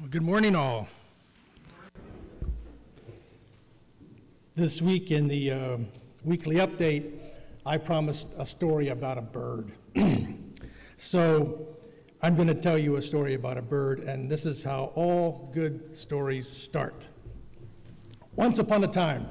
Well, good morning, all. This week in the uh, weekly update, I promised a story about a bird. so I'm going to tell you a story about a bird, and this is how all good stories start. Once upon a time,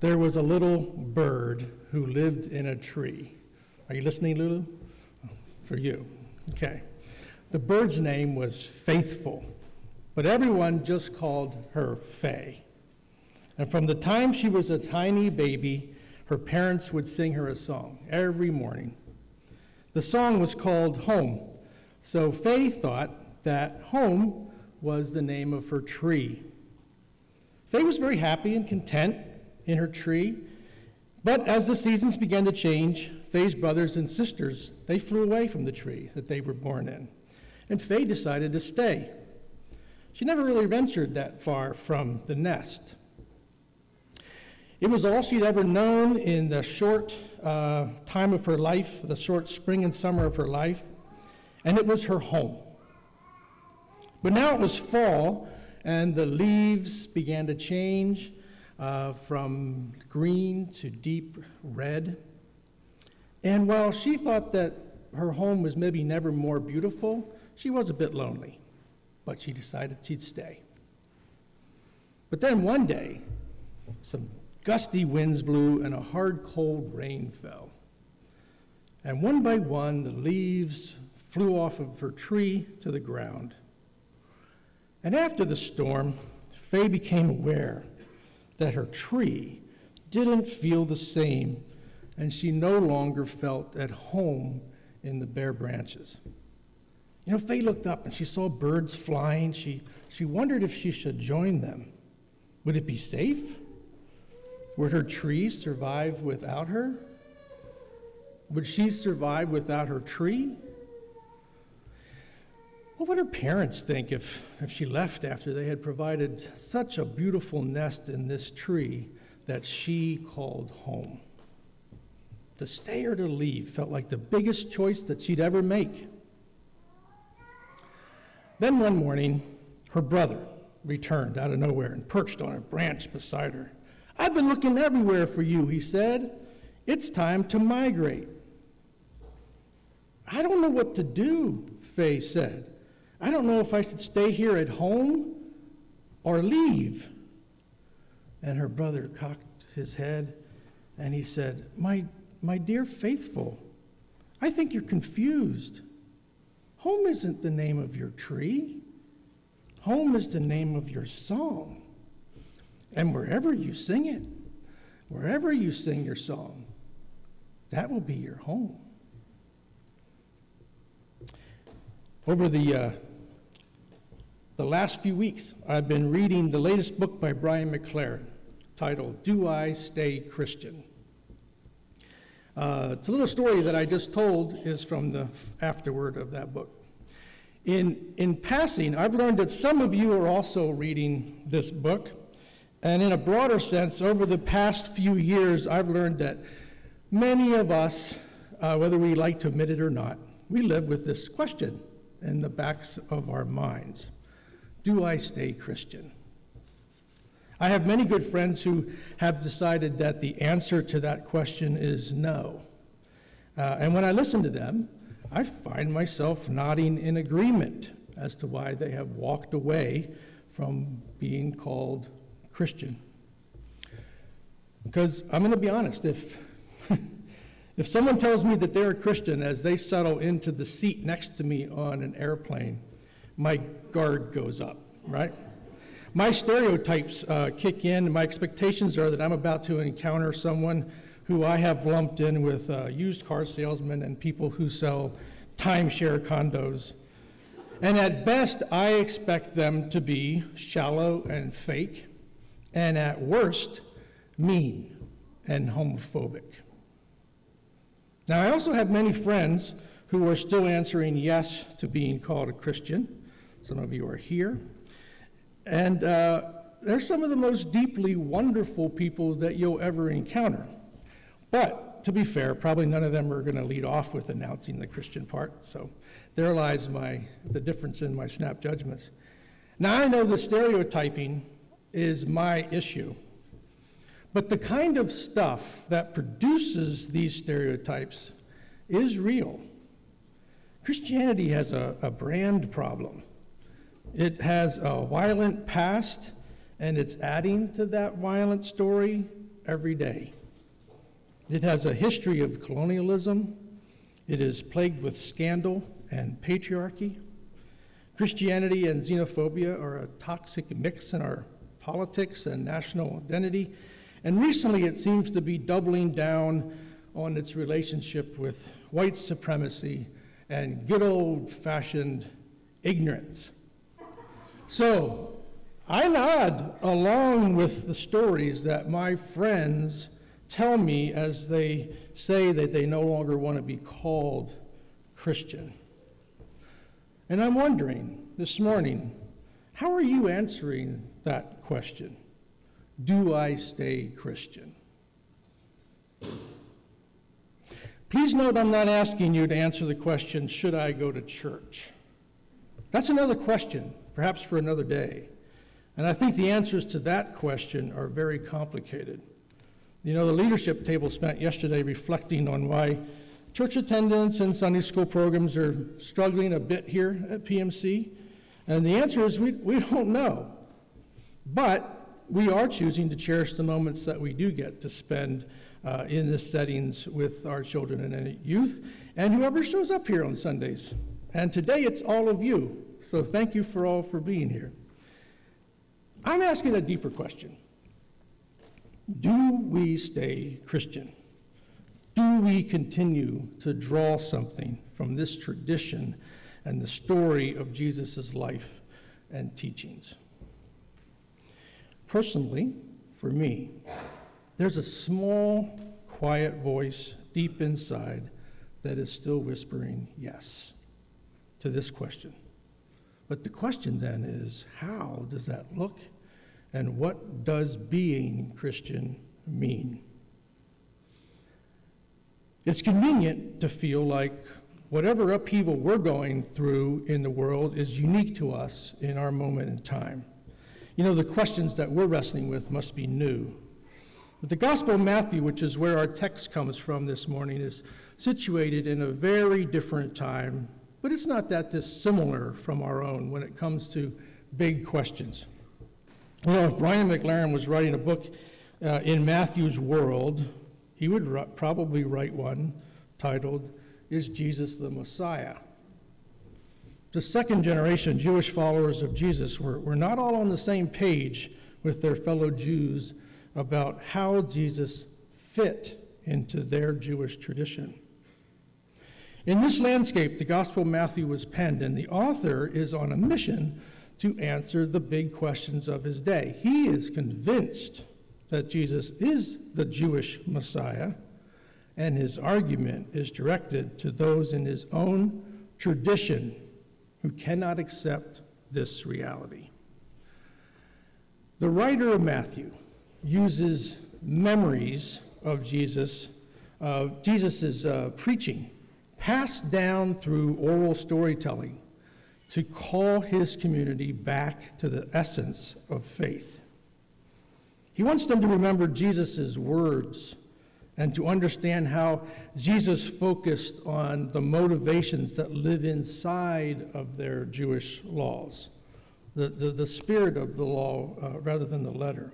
there was a little bird who lived in a tree. Are you listening, Lulu? For you. Okay. The bird's name was Faithful, but everyone just called her Faye. And from the time she was a tiny baby, her parents would sing her a song every morning. The song was called Home, so Faye thought that home was the name of her tree. Faye was very happy and content in her tree, but as the seasons began to change, Faye's brothers and sisters, they flew away from the tree that they were born in and Faye decided to stay. She never really ventured that far from the nest. It was all she'd ever known in the short uh, time of her life, the short spring and summer of her life, and it was her home. But now it was fall, and the leaves began to change uh, from green to deep red. And while she thought that her home was maybe never more beautiful, she was a bit lonely, but she decided she'd stay. But then one day, some gusty winds blew and a hard, cold rain fell. And one by one, the leaves flew off of her tree to the ground. And after the storm, Faye became aware that her tree didn't feel the same, and she no longer felt at home in the bare branches. You know, Faye looked up and she saw birds flying. She, she wondered if she should join them. Would it be safe? Would her tree survive without her? Would she survive without her tree? What would her parents think if, if she left after they had provided such a beautiful nest in this tree that she called home? To stay or to leave felt like the biggest choice that she'd ever make. Then one morning, her brother returned out of nowhere and perched on a branch beside her. I've been looking everywhere for you, he said. It's time to migrate. I don't know what to do, Faye said. I don't know if I should stay here at home or leave. And her brother cocked his head and he said, My, my dear faithful, I think you're confused. Home isn't the name of your tree, home is the name of your song. And wherever you sing it, wherever you sing your song, that will be your home. Over the, uh, the last few weeks, I've been reading the latest book by Brian McLaren titled Do I Stay Christian? Uh, it's a little story that I just told is from the afterword of that book. In, in passing, I've learned that some of you are also reading this book. And in a broader sense, over the past few years, I've learned that many of us, uh, whether we like to admit it or not, we live with this question in the backs of our minds Do I stay Christian? I have many good friends who have decided that the answer to that question is no. Uh, and when I listen to them, I find myself nodding in agreement as to why they have walked away from being called Christian. Because I'm going to be honest, if, if someone tells me that they're a Christian as they settle into the seat next to me on an airplane, my guard goes up, right? my stereotypes uh, kick in. My expectations are that I'm about to encounter someone who I have lumped in with uh, used car salesmen and people who sell timeshare condos. And at best, I expect them to be shallow and fake, and at worst, mean and homophobic. Now, I also have many friends who are still answering yes to being called a Christian. Some of you are here. And uh, they're some of the most deeply wonderful people that you'll ever encounter. But to be fair, probably none of them are going to lead off with announcing the Christian part. So there lies my the difference in my snap judgments. Now, I know the stereotyping is my issue, but the kind of stuff that produces these stereotypes is real. Christianity has a, a brand problem. It has a violent past, and it's adding to that violent story every day. It has a history of colonialism. It is plagued with scandal and patriarchy. Christianity and xenophobia are a toxic mix in our politics and national identity. And recently, it seems to be doubling down on its relationship with white supremacy and good old fashioned ignorance. So, I nod along with the stories that my friends tell me as they say that they no longer want to be called Christian. And I'm wondering this morning, how are you answering that question? Do I stay Christian? Please note I'm not asking you to answer the question, should I go to church? That's another question, perhaps for another day. And I think the answers to that question are very complicated. You know, the leadership table spent yesterday reflecting on why church attendance and Sunday school programs are struggling a bit here at PMC. And the answer is we, we don't know. But we are choosing to cherish the moments that we do get to spend uh, in the settings with our children and youth and whoever shows up here on Sundays. And today it's all of you. So thank you for all for being here. I'm asking a deeper question Do we stay Christian? Do we continue to draw something from this tradition and the story of Jesus' life and teachings? Personally, for me, there's a small, quiet voice deep inside that is still whispering yes to this question. But the question then is how does that look and what does being Christian mean? It's convenient to feel like whatever upheaval we're going through in the world is unique to us in our moment in time. You know, the questions that we're wrestling with must be new. But the Gospel of Matthew, which is where our text comes from this morning, is situated in a very different time, but it's not that dissimilar from our own when it comes to big questions. You know, if Brian McLaren was writing a book uh, in Matthew's world, he would probably write one titled, Is Jesus the Messiah? The second generation Jewish followers of Jesus were, were not all on the same page with their fellow Jews about how Jesus fit into their Jewish tradition. In this landscape, the Gospel of Matthew was penned, and the author is on a mission to answer the big questions of his day. He is convinced that Jesus is the Jewish Messiah, and his argument is directed to those in his own tradition who cannot accept this reality. The writer of Matthew uses memories of Jesus, of Jesus' uh, preaching, passed down through oral storytelling to call his community back to the essence of faith. He wants them to remember Jesus' words and to understand how Jesus focused on the motivations that live inside of their Jewish laws, the, the, the spirit of the law uh, rather than the letter.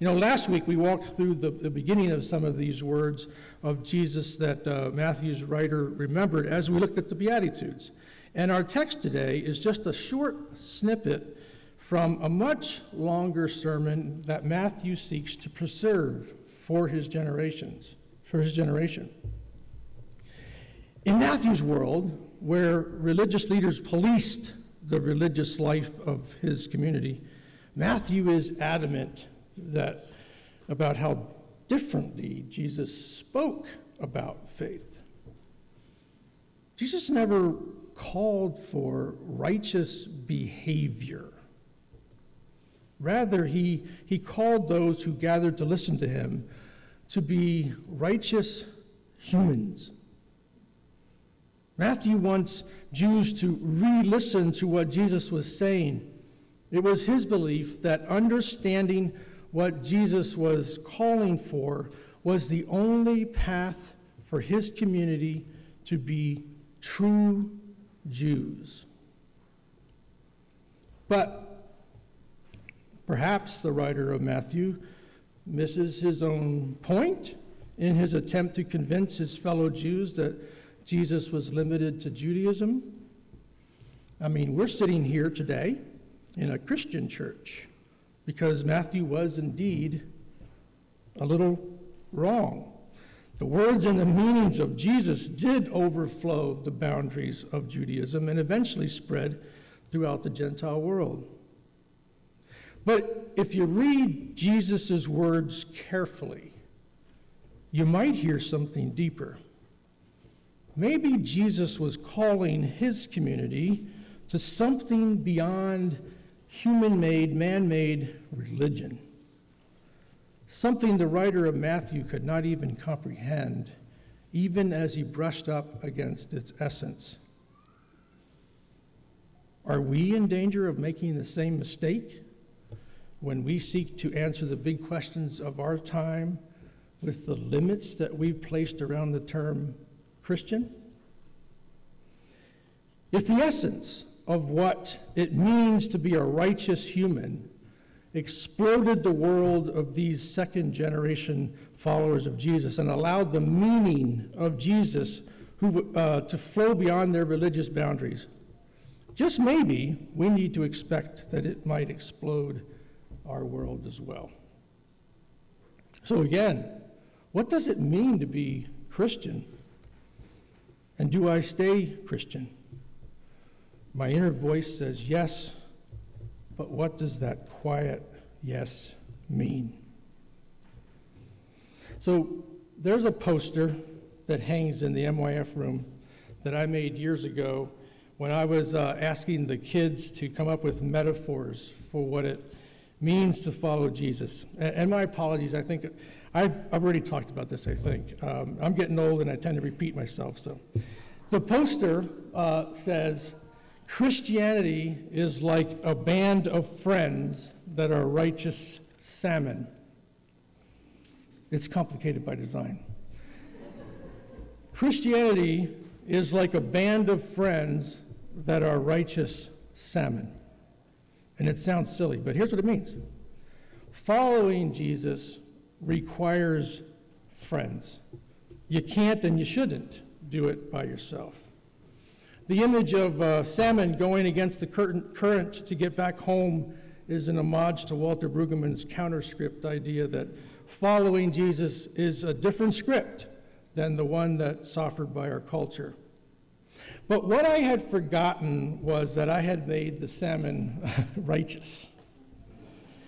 You know, last week we walked through the, the beginning of some of these words of Jesus that uh, Matthew's writer remembered as we looked at the Beatitudes. And our text today is just a short snippet from a much longer sermon that Matthew seeks to preserve for his generations, for his generation. In Matthew's world, where religious leaders policed the religious life of his community, Matthew is adamant that about how differently Jesus spoke about faith. Jesus never called for righteous behavior. Rather, he, he called those who gathered to listen to him to be righteous humans. Matthew wants Jews to re listen to what Jesus was saying It was his belief that understanding what Jesus was calling for was the only path for his community to be true Jews. But perhaps the writer of Matthew misses his own point in his attempt to convince his fellow Jews that Jesus was limited to Judaism. I mean, we're sitting here today in a Christian church because Matthew was indeed a little wrong. The words and the meanings of Jesus did overflow the boundaries of Judaism and eventually spread throughout the Gentile world. But if you read Jesus' words carefully, you might hear something deeper. Maybe Jesus was calling his community to something beyond human made, man made religion. Something the writer of Matthew could not even comprehend, even as he brushed up against its essence. Are we in danger of making the same mistake when we seek to answer the big questions of our time with the limits that we've placed around the term Christian? If the essence of what it means to be a righteous human exploded the world of these second generation followers of Jesus and allowed the meaning of Jesus who, uh, to flow beyond their religious boundaries. Just maybe we need to expect that it might explode our world as well. So, again, what does it mean to be Christian? And do I stay Christian? My inner voice says yes, but what does that quiet yes mean? So there's a poster that hangs in the MYF room that I made years ago when I was uh, asking the kids to come up with metaphors for what it means to follow Jesus. And, and my apologies, I think I've, already talked about this, I think. Um, I'm getting old and I tend to repeat myself. So the poster uh, says, Christianity is like a band of friends that are righteous salmon. It's complicated by design. Christianity is like a band of friends that are righteous salmon. And it sounds silly, but here's what it means following Jesus requires friends. You can't and you shouldn't do it by yourself. The image of uh, salmon going against the current to get back home is an homage to Walter Brueggemann's counterscript idea that following Jesus is a different script than the one that's offered by our culture. But what I had forgotten was that I had made the salmon righteous.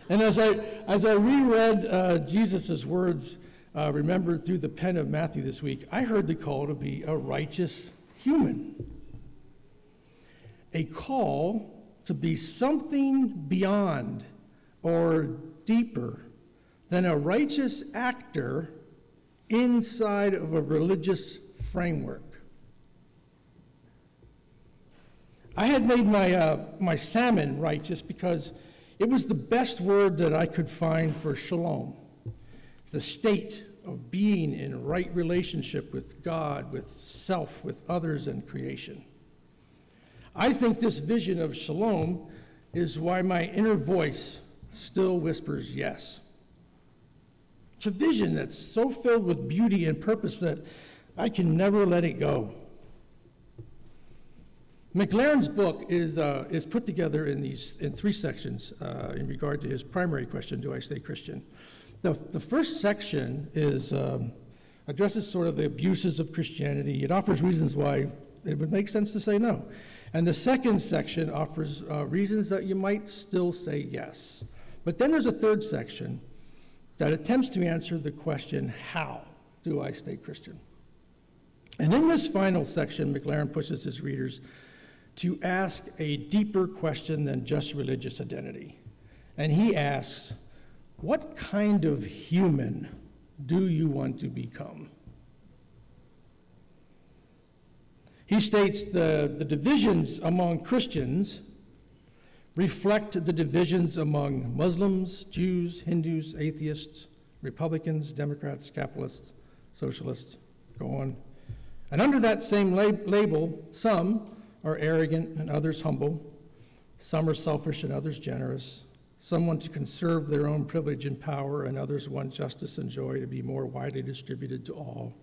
And as I, as I reread uh, Jesus' words, uh, remembered through the pen of Matthew this week, I heard the call to be a righteous human a call to be something beyond or deeper than a righteous actor inside of a religious framework. I had made my, uh, my salmon righteous because it was the best word that I could find for shalom, the state of being in right relationship with God, with self, with others, and creation. I think this vision of shalom is why my inner voice still whispers yes. It's a vision that's so filled with beauty and purpose that I can never let it go. McLaren's book is, uh, is put together in, these, in three sections uh, in regard to his primary question Do I stay Christian? The, the first section is, um, addresses sort of the abuses of Christianity. It offers reasons why it would make sense to say no. And the second section offers uh, reasons that you might still say yes. But then there's a third section that attempts to answer the question how do I stay Christian? And in this final section, McLaren pushes his readers to ask a deeper question than just religious identity. And he asks, What kind of human do you want to become? He states the, the divisions among Christians reflect the divisions among Muslims, Jews, Hindus, atheists, Republicans, Democrats, capitalists, socialists, go on. And under that same lab- label, some are arrogant and others humble, some are selfish and others generous, some want to conserve their own privilege and power, and others want justice and joy to be more widely distributed to all.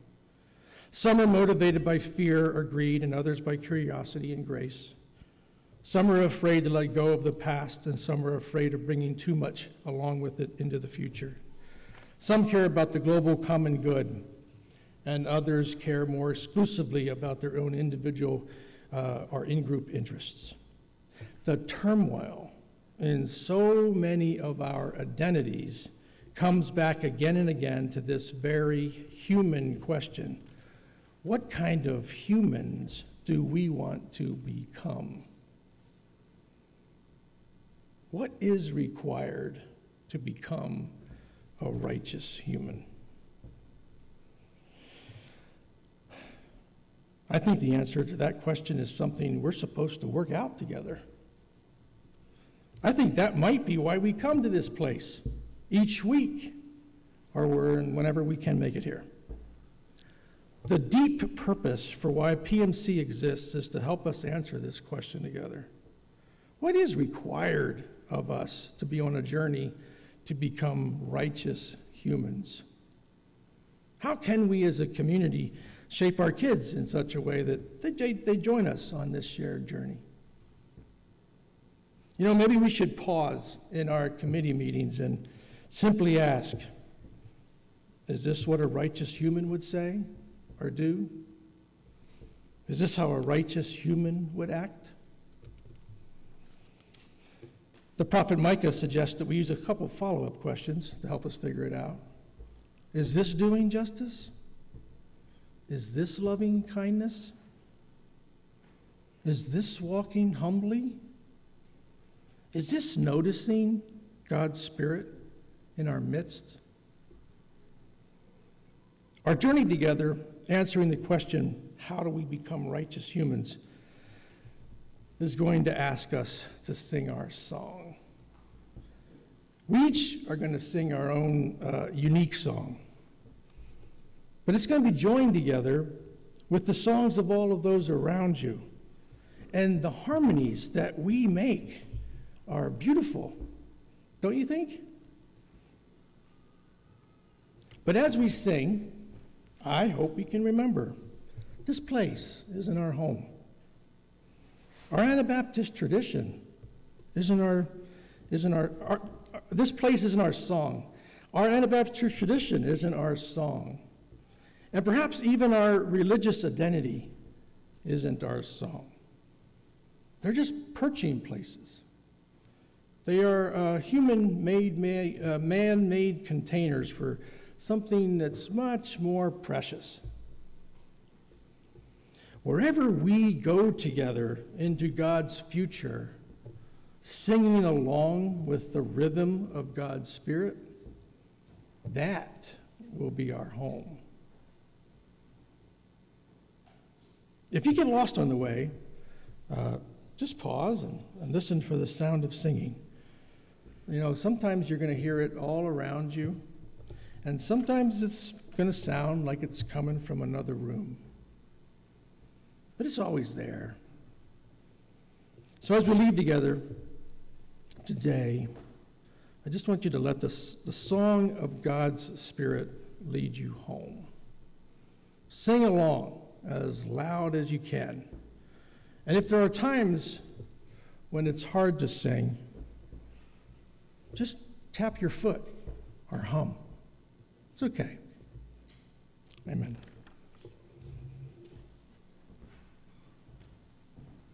Some are motivated by fear or greed, and others by curiosity and grace. Some are afraid to let go of the past, and some are afraid of bringing too much along with it into the future. Some care about the global common good, and others care more exclusively about their own individual uh, or in group interests. The turmoil in so many of our identities comes back again and again to this very human question What kind of humans do we want to become? What is required to become a righteous human? I think the answer to that question is something we're supposed to work out together. I think that might be why we come to this place each week or whenever we can make it here. The deep purpose for why PMC exists is to help us answer this question together. What is required of us to be on a journey to become righteous humans? How can we as a community shape our kids in such a way that they, they join us on this shared journey? You know, maybe we should pause in our committee meetings and simply ask Is this what a righteous human would say or do? Is this how a righteous human would act? The prophet Micah suggests that we use a couple follow up questions to help us figure it out. Is this doing justice? Is this loving kindness? Is this walking humbly? Is this noticing God's Spirit in our midst? Our journey together, answering the question, how do we become righteous humans, is going to ask us to sing our song. We each are going to sing our own uh, unique song, but it's going to be joined together with the songs of all of those around you and the harmonies that we make are beautiful, don't you think? But as we sing, I hope we can remember this place isn't our home. Our Anabaptist tradition isn't our, isn't our, our, this place isn't our song. Our Anabaptist tradition isn't our song. And perhaps even our religious identity isn't our song. They're just perching places. They are uh, human made, uh, man made containers for something that's much more precious. Wherever we go together into God's future, singing along with the rhythm of God's Spirit, that will be our home. If you get lost on the way, uh, just pause and, and listen for the sound of singing. You know, sometimes you're going to hear it all around you, and sometimes it's going to sound like it's coming from another room. But it's always there. So as we leave together today, I just want you to let the, the song of God's Spirit lead you home. Sing along as loud as you can. And if there are times when it's hard to sing, just tap your foot or hum. It's okay. Amen.